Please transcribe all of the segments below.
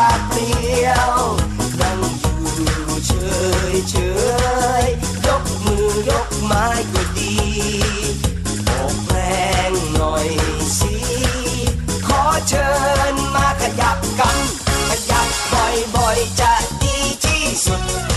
รักเดียวยังอยู่เฉยเฉยยกมือยกไม้ก็ดีอกแรงหน่อยสิขอเชิญมาขยับกัน ขยับบ่อยๆจะดีที่สุด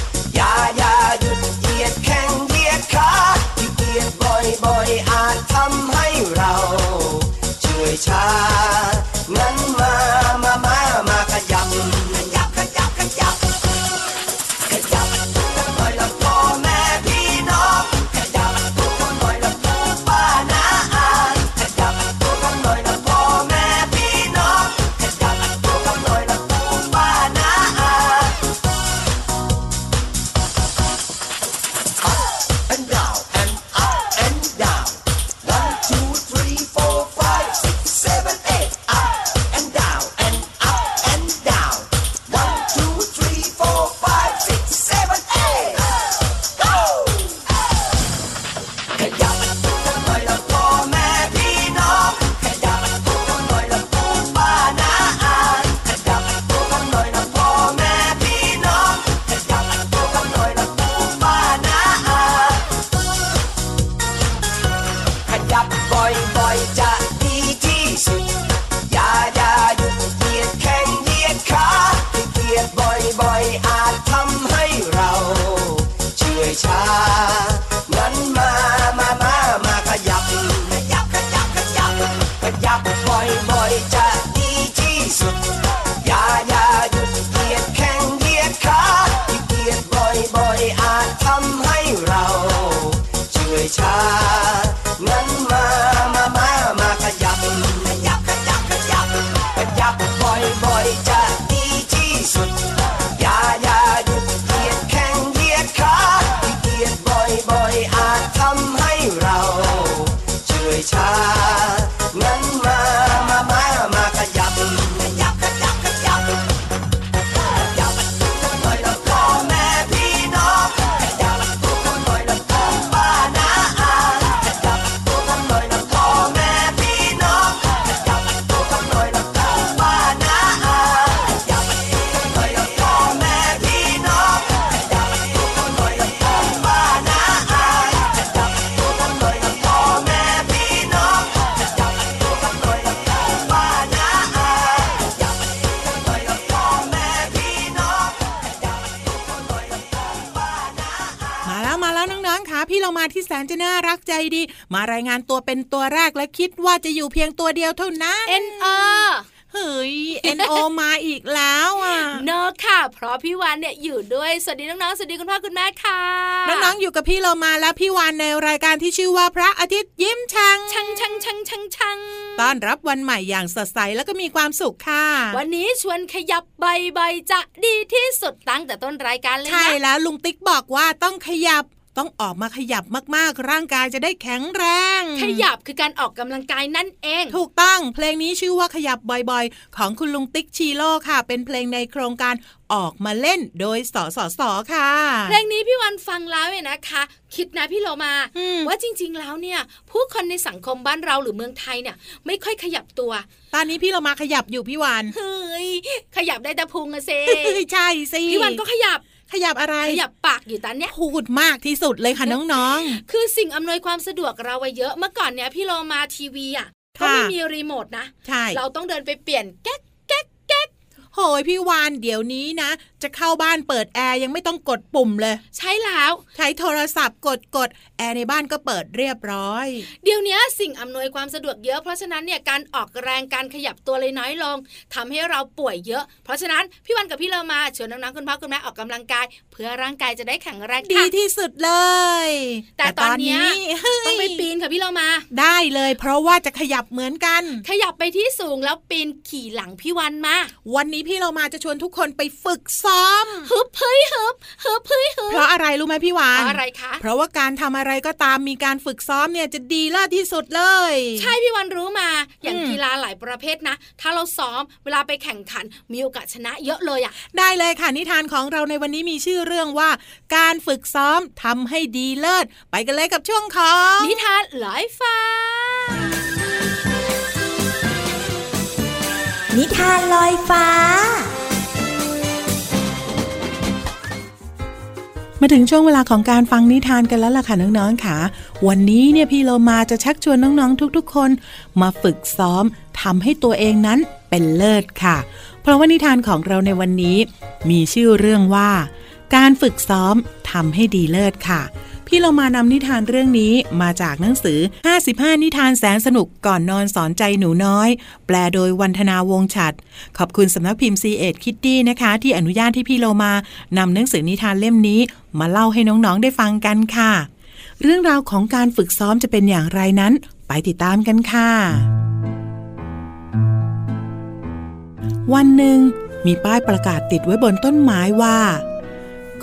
รายงานตัวเป็นตัวแรกและคิดว่าจะอยู่เพียงตัวเดียวเท่านั้นเอ็นเอเฮ้ยเอ็นโอมาอีกแล้วอะเนอะค่ะ เพราะพี่วานเนี่ยอยู่ด้วย สวัสดีน้องๆ สวัสดีคุณพ่อคุณแม่ค่ะ น้องๆ อยู่กับพี่เรามาแล้วพี่วานในรายการที่ชื่อว่าพระอาทิตย์ยิ้มช่างช่างช่างช่างช่างช่างต้อนรับวันใหม่อย่างสดใสแล้วก็มีความสุขค่ะ วันนี้ชวนขยับใบใบจะดีที่สุดตั้งแต่ต้นรายการเลยใช่แล้วลุงติ๊กบอกว่าต้องขยับ ต้องออกมาขยับมากๆ ร่างกายจะได้แข็งแรง ขยับคือการออกกำลังกายนั่นเอง ถูกต้องเพลงนี้ชื่อว่าขยับบ่อยๆ ของคุณลุงติ๊กชีโร่ค่ะ เป็นเพลงในโครงการออกมาเล่นโดยสสสค่ะ เพลงนี้พี่วันฟังแล้วเนี่ยนะคะ คิดนะพี่โลมาอืมว่าจริง ๆ แล้วเนี่ย ผู้คนในสังคมบ้านเราหรือเมืองไทยเนี่ย ไม่ค่อยขยับตัว ตอนนี้พี่เรามาขยับอยู่พี่วานเฮ้ยขยับได้แต่พุงอะเซใช่สิพี่วันก็ขยับ ขยับอะไรขยับปากอยู่ตอนเนี้ยพูดมากที่สุดเลยค่ะน้องคือสิ่งอำนวยความสะดวกเราไว้เยอะเมื่อก่อนเนี่ยพี่โลมาทีวีอะก็ค่ะไม่มีรีโมทนะๆใช่เราต้องเดินไปเปลี่ยนแก๊กแก๊กแก๊ก โหยพี่วานเดี๋ยวนี้นะ จะเข้าบ้านเปิดแอร์ยังไม่ต้องกดปุ่มเลย ใช่แล้วใช้โทรศัพท์กดกดแอร์ในบ้านก็เปิดเรียบร้อย เดี๋ยวนี้สิ่งอำนวยความสะดวกเยอะเพราะฉะนั้นเนี่ยการออกแรงการขยับตัวเลยน้อยลงทำให้เราป่วยเยอะ เพราะฉะนั้นพี่วันกับพี่เรามาชวนน้องๆคุณพ่อคุณแม่ออกกำลังกายเพื่อร่างกายจะได้แข็งแรงดีค่ะที่สุดเลย แต่ตอนเนี้ยเฮ้ยต้องไปปีนค่ะพี่เรามา ได้เลย เพราะว่าจะขยับเหมือนกัน ขยับไปที่สูงแล้วปีนขี่หลังพี่วันมา วันนี้พี่เรามาจะชวนทุกคนไปฝึกซ้อมฮึบเฮ้ยฮึบฮึบเฮ้ยฮึบเพราะอะไรรู้ไหมพี่วานเพราะอะไรคะเพราะว่าการทำอะไรก็ตามมีการฝึกซ้อมเนี่ยจะดีเลิศที่สุดเลย ใช่พี่วันรู้มาอย่างอืมกีฬาหลายประเภทนะ ถ้าเราซ้อมเวลาไปแข่งขันมีโอกาสชนะเยอะเลยอะได้เลยค่ะนิทานของเราในวันนี้มีชื่อเรื่องว่า การฝึกซ้อมทำให้ดีเลิศ ไปกันเลยกับช่วงของนิทานลอยฟ้า นิทานลอยฟ้ามาถึงช่วงเวลาของการฟังนิทานกันแล้วล่ะค่ะน้องๆค่ะ วันนี้เนี่ยพี่โลมาจะชักชวนน้องๆทุกๆ คน มาฝึกซ้อมทำให้ตัวเองนั้นเป็นเลิศค่ะ เพราะว่านิทานของเราในวันนี้ มีชื่อเรื่องว่า การฝึกซ้อมทำให้ดีเลิศค่ะ พี่เรามานำนิทานเรื่องนี้มาจากหนังสือ 55 นิทานแสนสนุกก่อนนอนสอนใจหนูน้อย แปลโดยวันธนาวงฉัด ขอบคุณสำนักพิมพ์ c ีเอ็ดคิตตี้นะคะ ที่อนุญาตที่พี่โลมานำหนังสือนิทานเล่มนี้ มาเล่าให้น้องๆได้ฟังกันค่ะ เรื่องราวของการฝึกซ้อมจะเป็นอย่างไรนั้น ไปติดตามกันค่ะ วันหนึ่งมีป้ายประกาศติดไว้บนต้นไม้ว่า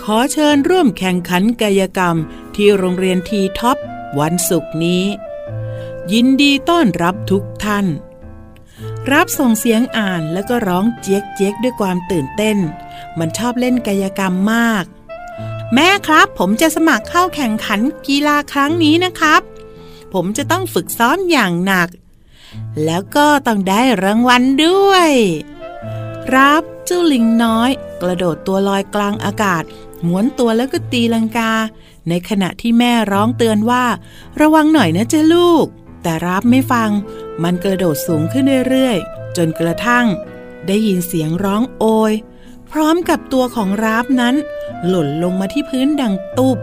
ขอเชิญร่วมแข่งขันกายกรรมที่โรงเรียนทีท็อปวันศุกร์นี้ ยินดีต้อนรับทุกท่าน รับส่งเสียงอ่านแล้วก็ร้องเจ๊กเจ๊กด้วยความตื่นเต้น มันชอบเล่นกายกรรมมาก แม่ครับผมจะสมัครเข้าแข่งขันกีฬาครั้งนี้นะครับ ผมจะต้องฝึกซ้อมอย่างหนัก แล้วก็ต้องได้รางวัลด้วย รับเจ้าลิงน้อย กระโดดตัวลอยกลางอากาศ หม้วนตัวแล้วก็ตีลังกา ในขณะที่แม่ร้องเตือนว่า ระวังหน่อยนะเจ้าลูก แต่รับไม่ฟัง มันกระโดดสูงขึ้นเรื่อยๆ จนกระทั่ง ได้ยินเสียงร้องโอย พร้อมกับตัวของรับนั้น หล่นลงมาที่พื้นดังตุบ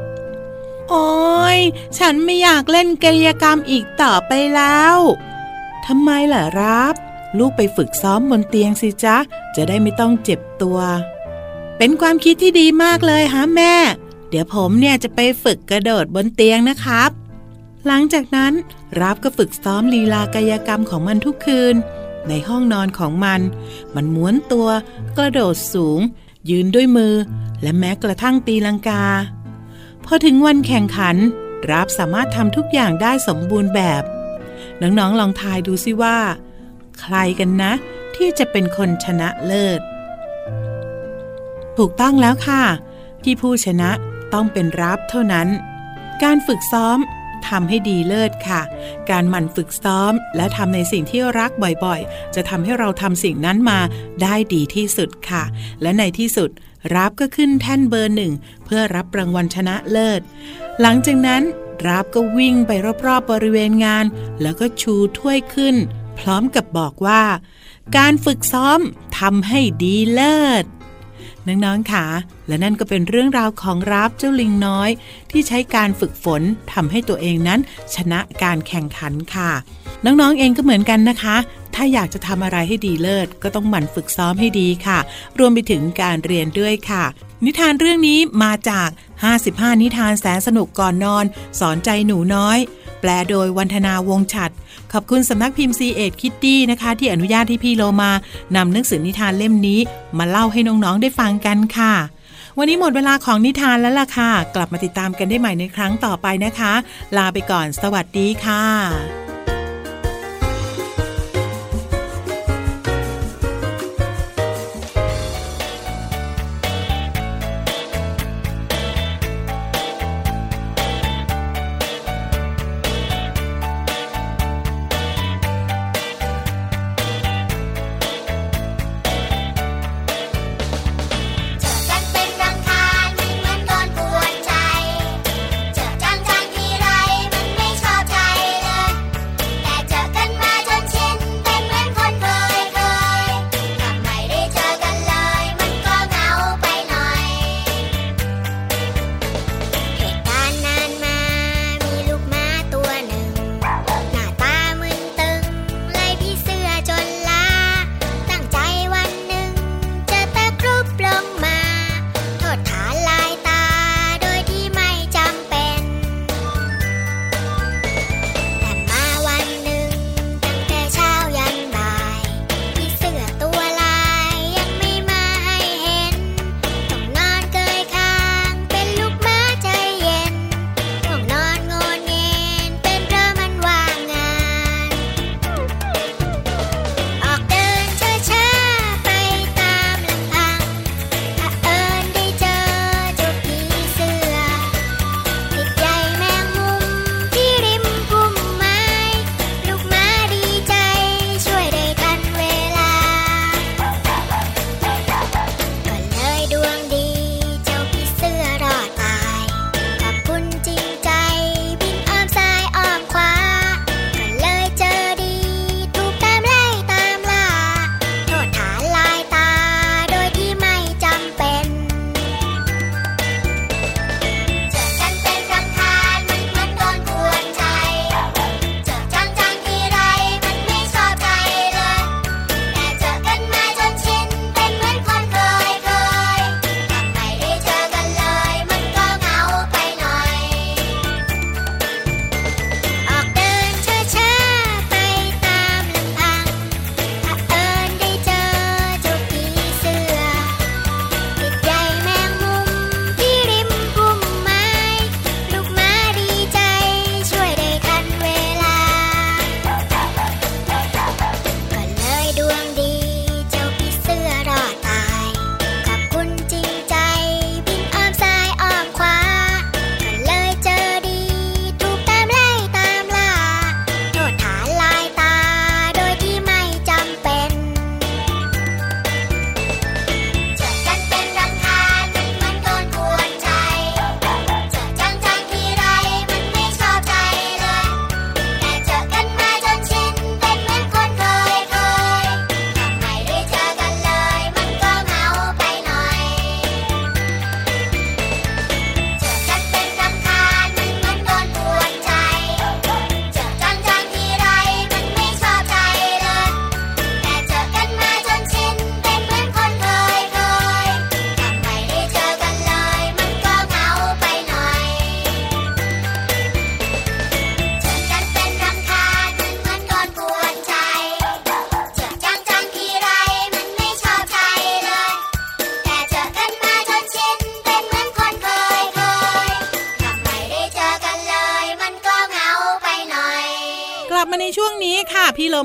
โอ้ยฉันไม่อยากเล่นกายกรรมอีกต่อไปแล้วทำไมล่ะรับ ลูกไปฝึกซ้อมบนเตียงสิจ๊ะ จะได้ไม่ต้องเจ็บตัว เป็นความคิดที่ดีมากเลยฮะแม่ เดี๋ยวผมเนี่ยจะไปฝึกกระโดดบนเตียงนะครับ หลังจากนั้นรับก็ฝึกซ้อมลีลากายกรรมของมันทุกคืน ในห้องนอนของมัน มันม้วนตัว กระโดดสูง ยืนด้วยมือ และแม้กระทั่งตีลังกา พอถึงวันแข่งขัน รับสามารถทำทุกอย่างได้สมบูรณ์แบบ น้องๆลองทายดูสิว่า ใครกันนะ ที่จะเป็นคนชนะเลิศ ถูกต้องแล้วค่ะ ที่ผู้ชนะต้องเป็นรับเท่านั้น การฝึกซ้อมทำให้ดีเลิศค่ะ การหมั่นฝึกซ้อม และทำในสิ่งที่รักบ่อยๆ จะทำให้เราทำสิ่งนั้นมาได้ดีที่สุดค่ะ และในที่สุดรับก็ขึ้นแท่นเบอร์หนึ่งเพื่อรับรางวัลชนะเลิศ หลังจากนั้นรับก็วิ่งไปรอบๆบริเวณงาน แล้วก็ชูถ้วยขึ้น พร้อมกับบอกว่า การฝึกซ้อมทำให้ดีเลิศ น้องๆค่ะ และนั่นก็เป็นเรื่องราวของรับเจ้าลิงน้อย ที่ใช้การฝึกฝนทำให้ตัวเองนั้นชนะการแข่งขันค่ะ น้องๆเองก็เหมือนกันนะคะ ถ้าอยากจะทำอะไรให้ดีเลิศ ก็ต้องหมั่นฝึกซ้อมให้ดีค่ะ รวมไปถึงการเรียนด้วยค่ะ นิทานเรื่องนี้มาจาก 55 นิทานแสนสนุกก่อนนอน สอนใจหนูน้อย แปลโดยวันธนาวงฉัด ขอบคุณสำนักพิมพ์ c ีเอ็ดคิตตี้นะคะ ที่อนุญาตให้พี่โลมานำหนังสือนิทานเล่มนี้ มาเล่าให้น้องๆได้ฟังกันค่ะ วันนี้หมดเวลาของนิทานแล้วล่ะค่ะ กลับมาติดตามกันได้ใหม่ในครั้งต่อไปนะคะ ลาไปก่อน สวัสดีค่ะ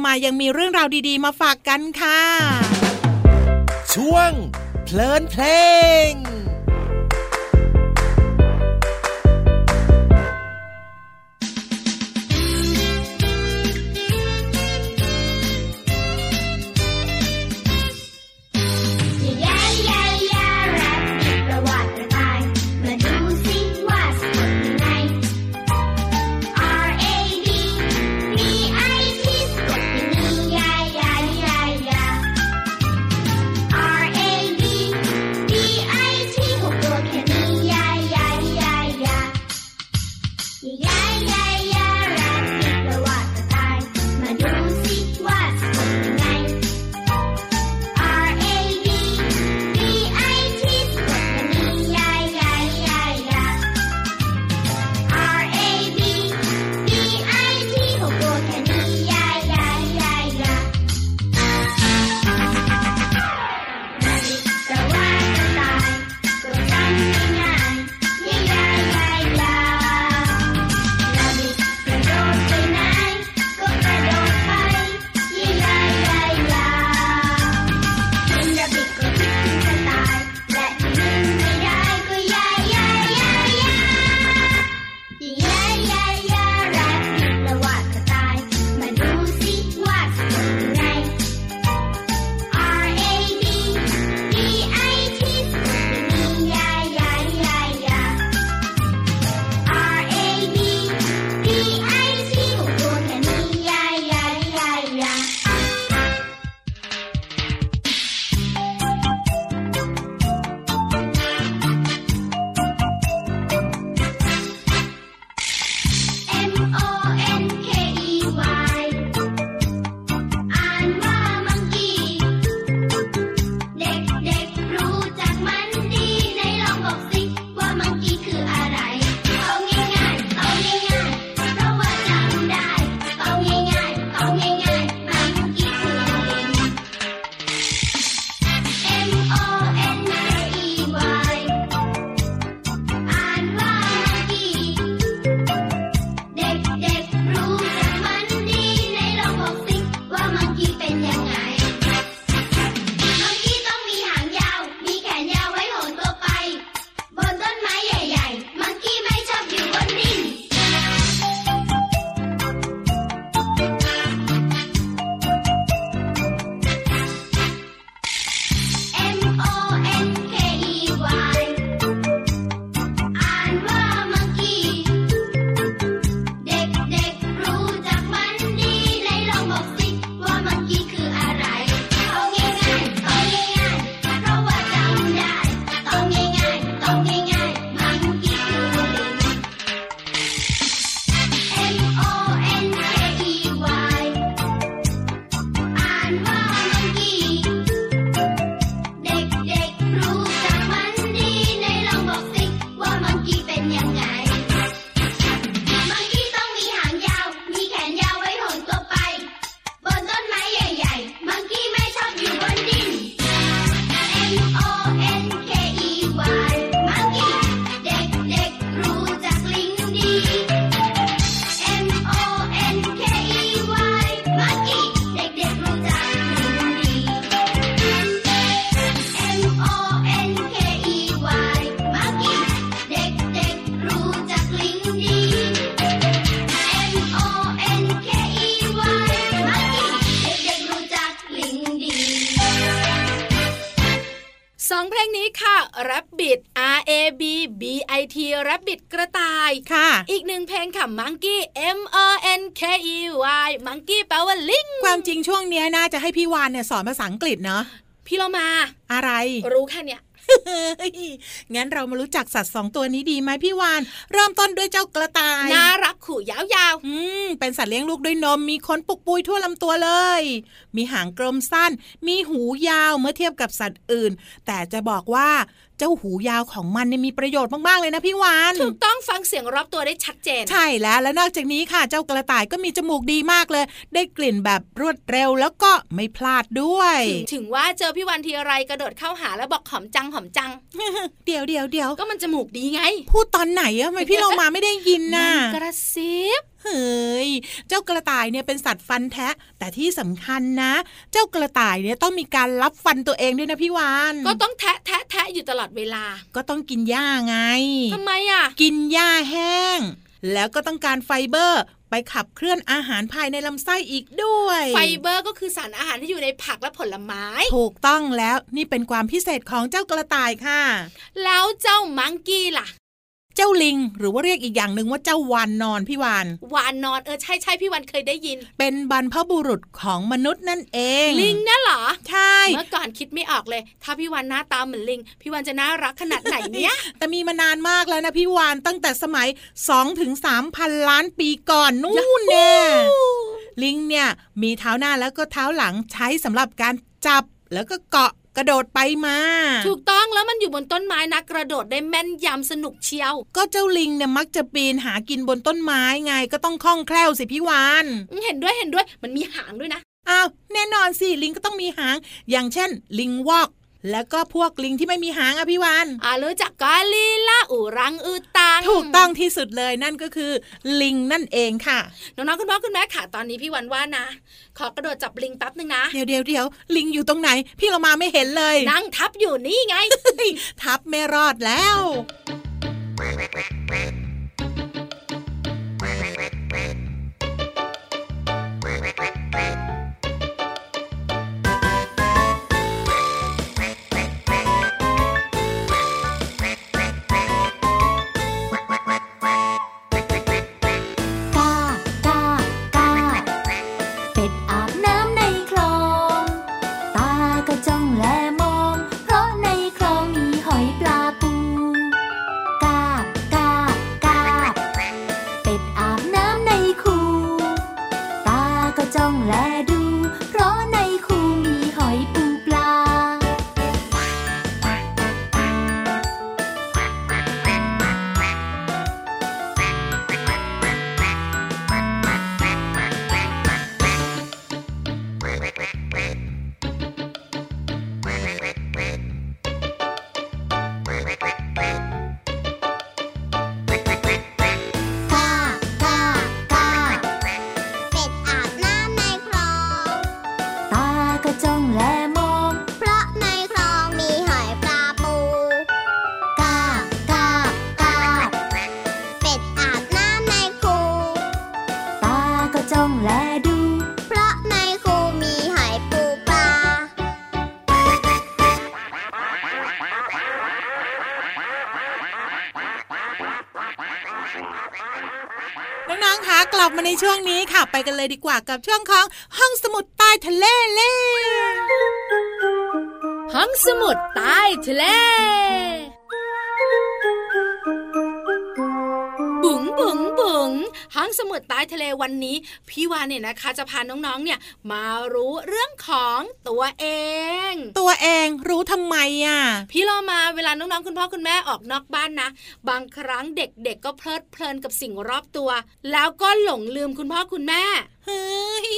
มายังมีเรื่องราวดีๆ มาฝากกันค่ะ ช่วงเพลินเพลง เนี่ยสอนภาษาอังกฤษเนาะพี่เรามาอะไร รู้แค่เนี้ยเฮ้ยงั้นเรามารู้จักสัตว์สองตัวนี้ดีไหมพี่วาน เริ่มต้นด้วยเจ้ากระต่ายน่ารักขู่ยาวอืมเป็นสัตว์เลี้ยงลูกด้วยนม มีขนปุกปุยทั่วลำตัวเลย มีหางกลมสั้น มีหูยาวเมื่อเทียบกับสัตว์อื่น แต่จะบอกว่าเจ้าหูยาวของมันเนี่ยมีประโยชน์มาก ๆ เลยนะพี่วานๆถูกต้องฟังเสียงรอบตัวได้ชัดเจน ใช่แล้วและนอกจากนี้ค่ะ เจ้ากระต่ายก็มีจมูกดีมากเลย ได้กลิ่นแบบรวดเร็วแล้วก็ไม่พลาดด้วย ถึงถึงว่าเจอพี่วันทีไรกระโดดเข้าหาแล้วบอกหอมจังหอมจัง เดี๋ยวเดี๋ยวเดี๋ยวก็มันจมูกดีไง พูดตอนไหนอะทำไมพี่เรามาไม่ได้ยินน่ะมันกระซิบ เฮ้ยเจ้ากระต่ายเนี่ยเป็นสัตว์ฟันแทะแต่ที่สำคัญนะ เจ้ากระต่ายเนี่ยต้องมีการรับฟันตัวเองด้วยนะพี่วานก็ต้องแทะแทะแทะอยู่ตลอดเวลา ก็ต้องกินหญ้าไงทำไมอะ กินหญ้าแห้ง แล้วก็ต้องการไฟเบอร์ไปขับเคลื่อนอาหารภายในลำไส้อีกด้วย ไฟเบอร์ก็คือสารอาหารที่อยู่ในผักและผลไม้ ถูกต้องแล้วนี่เป็นความพิเศษของเจ้ากระต่ายค่ะ แล้วเจ้า monkeyี้ล่ะ เจ้าลิง หรือว่าเรียกอีกอย่างหนึ่งว่าเจ้าวานนอนพี่วานวานนอนเออใช่ใช่พี่วันเคยได้ยิน เป็นบรรพบุรุษของมนุษย์นั่นเอง ลิงน่ะเหรอ ใช่ เมื่อก่อนคิดไม่ออกเลย ถ้าพี่วันหน้าตาเหมือนลิง พี่วันจะน่ารักขนาดไหนเนี่ยแต่มีมานานมากแล้วนะพี่วานตั้งแต่สมัย2ถึง3พันล้านปีก่อนนู่นแน่ลิงเนี่ยมีเท้าหน้าแล้วก็เท้าหลังใช้สำหรับการจับแล้วก็เกาะ กระโดดไปมา ถูกต้องแล้วมันอยู่บนต้นไม้นะกระโดดได้แม่นยำสนุกเชียว ก็เจ้าลิงเนี่ยมักจะปีนหากินบนต้นไม้ไงก็ต้องคล่องแคล่วสิพี่วานอืมเห็นด้วยเห็นด้วยมันมีหางด้วยนะอ้าวแน่นอนสิลิงก็ต้องมีหาง อย่างเช่น ลิงวอก แล้วก็พวกลิงที่ไม่มีหางอะพี่วานอ่ารู้จักกอลิลล่าอูรังอือตัง ถูกต้องที่สุดเลยนั่นก็คือ ลิงนั่นเองค่ะ น้องๆคุณพ่อคุณแม่ค่ะตอนนี้พี่วันว่านะ ขอกระโดดจับลิงแป๊บหนึ่งนะ เดี๋ยวเดี๋ยวเดี๋ยวลิงอยู่ตรงไหน พี่เรามาไม่เห็นเลย นั่งทับอยู่นี่ไง ทับไม่รอดแล้ว เลยดีกว่ากับช่วงของห้องสมุดใต้ทะเลเล่ห้องสมุดใต้ทะเลบุ๋งบุ๋งบุ๋งห้องสมุดใต้ทะเลวันนี้ พี่วานเนี่ยนะคะ จะพาน้องๆเนี่ยมารู้เรื่องของตัวเอง ตัวเองรู้ทำไมอะ พี่เรามาเวลาน้องๆคุณพ่อคุณแม่ออกนอกบ้านนะ บางครั้งเด็กๆก็เพลิดเพลินกับสิ่งรอบตัว แล้วก็หลงลืมคุณพ่อคุณแม่ เฮ้ย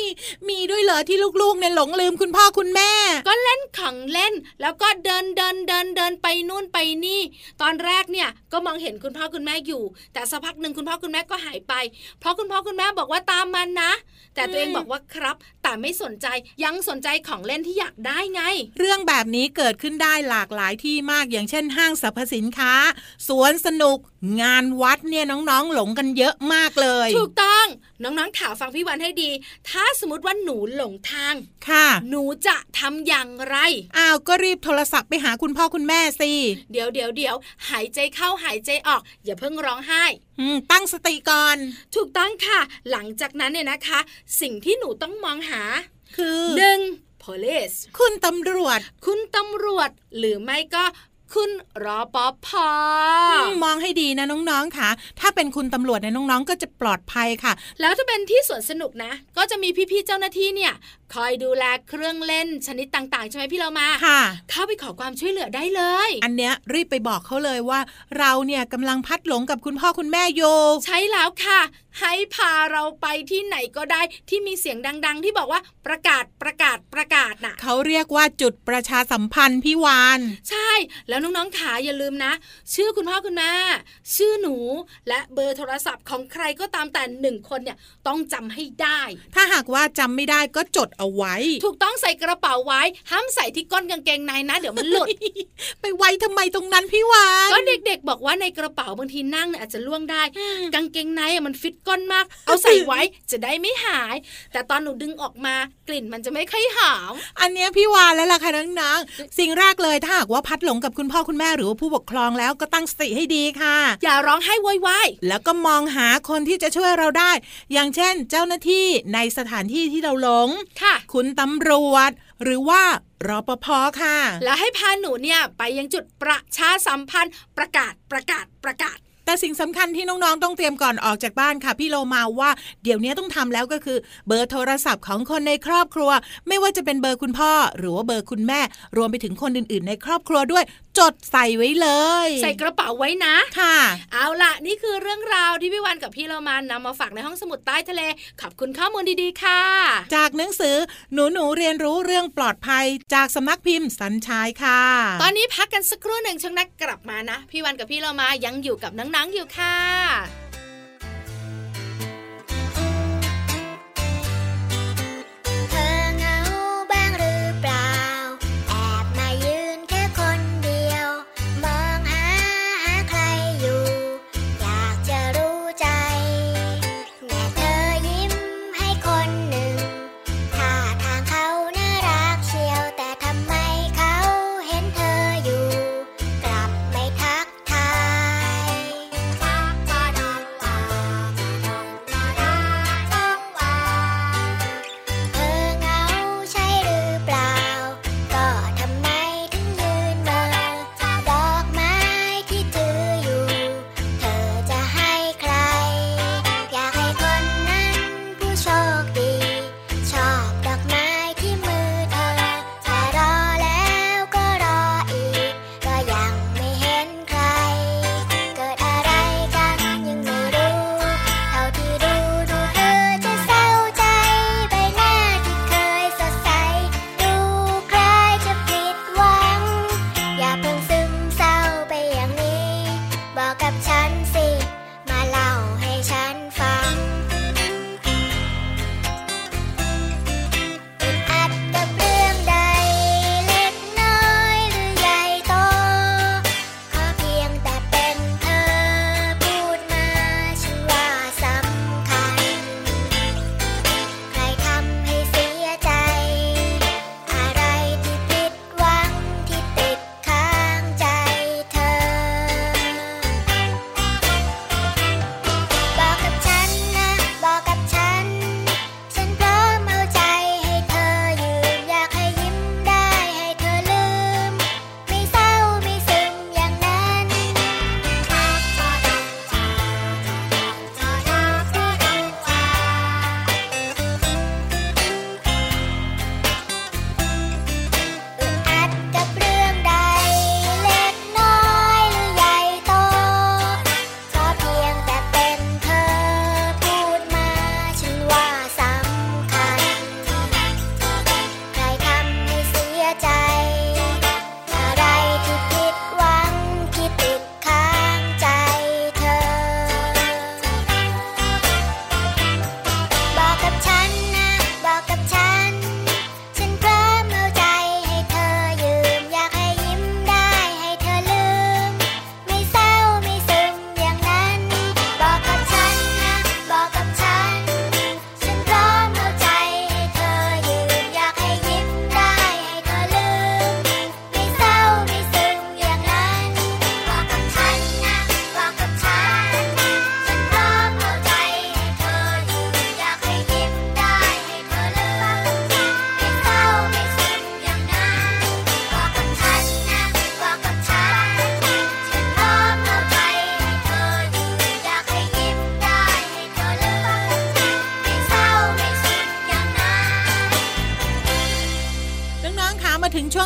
มีด้วยเหรอที่ลูกๆเนี่ยหลงลืมคุณพ่อคุณแม่ ก็เล่นของเล่น แล้วก็เดินเดินเดินเดินไปนู่นไปนี่ ตอนแรกเนี่ยก็มองเห็นคุณพ่อคุณแม่อยู่ แต่สักพักหนึ่งคุณพ่อคุณแม่ก็หายไป เพราะคุณพ่อคุณแม่บอกว่าตามมันนะ แต่ตัวเองอืมบอกว่าครับ แต่ไม่สนใจยังสนใจของเล่นที่อยากได้ไง เรื่องแบบนี้เกิดขึ้นได้หลากหลายที่มากอย่างเช่น ห้างสรรพสินค้า สวนสนุกงานวัดเนี่ยน้องๆหลงกันเยอะมากเลย ถูกต้องต้ องน้องๆข่าวฟังพี่วันให้ดี ถ้าสมมติว่าหนูหลงทาง ค่ะ หนูจะทำอย่างไร อ้าว ก็รีบโทรศัพท์ไปหาคุณพ่อคุณแม่สิ เดี๋ยวเดี๋ยวเดี๋ยวหายใจเข้าหายใจออก อย่าเพิ่งร้องไห้อืมตั้งสติก่อน ถูกต้องค่ะ หลังจากนั้นเนี่ยนะคะ สิ่งที่หนูต้องมองหา คือหนึ่ง police คุณตำรวจ คุณตำรวจ หรือไม่ก็ คุณรอปภอืมมองให้ดีนะน้องๆค่ะ ถ้าเป็นคุณตำรวจเนี่ยน้องๆ ก็จะปลอดภัยค่ะ แล้วถ้าเป็นที่สวนสนุกนะ ก็จะมีพี่ๆเจ้าหน้าที่เนี่ย คอยดูแลเครื่องเล่นชนิดต่างๆใช่ไหมพี่เรามาค่ะ เข้าไปขอความช่วยเหลือได้เลย อันเนี้ยรีบไปบอกเขาเลยว่า เราเนี่ยกำลังพัดหลงกับคุณพ่อคุณแม่โยใช่แล้วค่ะ ให้พาเราไปที่ไหนก็ได้ที่มีเสียงดัง ๆ ที่บอกว่าประกาศประกาศประกาศน่ะเขาเรียกว่าจุดประชาสัมพันธ์พี่วานใช่ แล้วน้องๆขาอย่าลืมนะ ชื่อคุณพ่อคุณแม่ชื่อหนู และเบอร์โทรศัพท์ของใครก็ตามแต่หนึ่งคนเนี่ยต้องจำให้ได้ ถ้าหากว่าจำไม่ได้ก็จดเอาไว้ ถูกต้องใส่กระเป๋าไว้ห้ามใส่ที่ก้นกางเกงในนะ เดี๋ยวมันหลุด ไปไว้ทำไมตรงนั้นพี่วานก็เด็กๆ บอกว่าในกระเป๋าบางทีนั่งเนี่ยอาจจะล่วงได้ กางเกงในอะมันฟิตก้นมาก เอาใส่ไว้จะได้ไม่หาย แต่ตอนหนูดึงออกมากลิ่นมันจะไม่ค่อยหอมอันเนี้ยพี่วานแล้วล่ะค่ะน้องๆสิ่งแรกเลยถ้าหากว่าพัดหลงกับคุณพ่อคุณแม่หรือว่าผู้ปกครองแล้วก็ตั้งสติให้ดีค่ะ อย่าร้องไห้โวยวายแล้วก็มองหาคนที่จะช่วยเราได้ อย่างเช่น เจ้าหน้าที่ในสถานที่ที่เราหลงค่ะ คุณตำรวจ หรือว่ารปภค่ะ แล้วให้พาหนูเนี่ยไปยังจุดประชาสัมพันธ์ประกาศประกาศประกาศ แต่สิ่งสำคัญที่น้องๆ ต้องเตรียมก่อนออกจากบ้านค่ะ พี่โลมาว่าเดี๋ยวนี้ต้องทำแล้วก็คือเบอร์โทรศัพท์ของคนในครอบครัว ไม่ว่าจะเป็นเบอร์คุณพ่อ หรือว่าเบอร์คุณแม่ รวมไปถึงคนอื่นๆ ในครอบครัวด้วย จดใส่ไว้เลย ใส่กระเป๋าไว้นะค่ะ เอาล่ะ นี่คือเรื่องราวที่พี่วันกับพี่เรามานำมาฝากในห้องสมุดใต้ทะเล ขอบคุณข้อมูลดีๆค่ะ จากหนังสือหนูหนูๆเรียนรู้เรื่องปลอดภัยจากสำนักพิมพ์สัญชัยค่ะ ตอนนี้พักกันสักครู่หนึ่งช่วงนักกลับมานะ พี่วันกับพี่เรามายังอยู่กับนังๆอยู่ค่ะ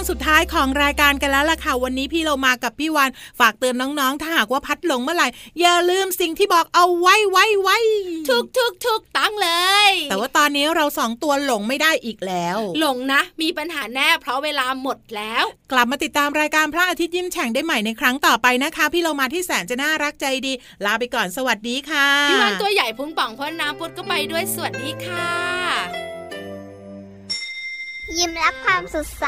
สุดท้ายของรายการกันแล้วล่ะค่ะ วันนี้พี่เรามากับพี่วานฝากเตือนน้องๆ ถ้าหากว่าพัดหลงเมื่อไหร่ อย่าลืมสิ่งที่บอกเอาไว้ไว้ไว้ทุกทุกทุกตั้งเลย แต่ว่าตอนนี้เราสองตัวหลงไม่ได้อีกแล้ว หลงนะ มีปัญหาแน่เพราะเวลาหมดแล้ว กลับมาติดตามรายการพระอาทิตย์ยิ้มแฉ่งได้ใหม่ในครั้งต่อไปนะคะ พี่เรามาที่แสนจะน่ารักใจดี ลาไปก่อนสวัสดีค่ะพี่วันตัวใหญ่พุงป่องพ่นน้ำพุดก็ไปด้วยสวัสดีค่ะยิ้มรับความสดใส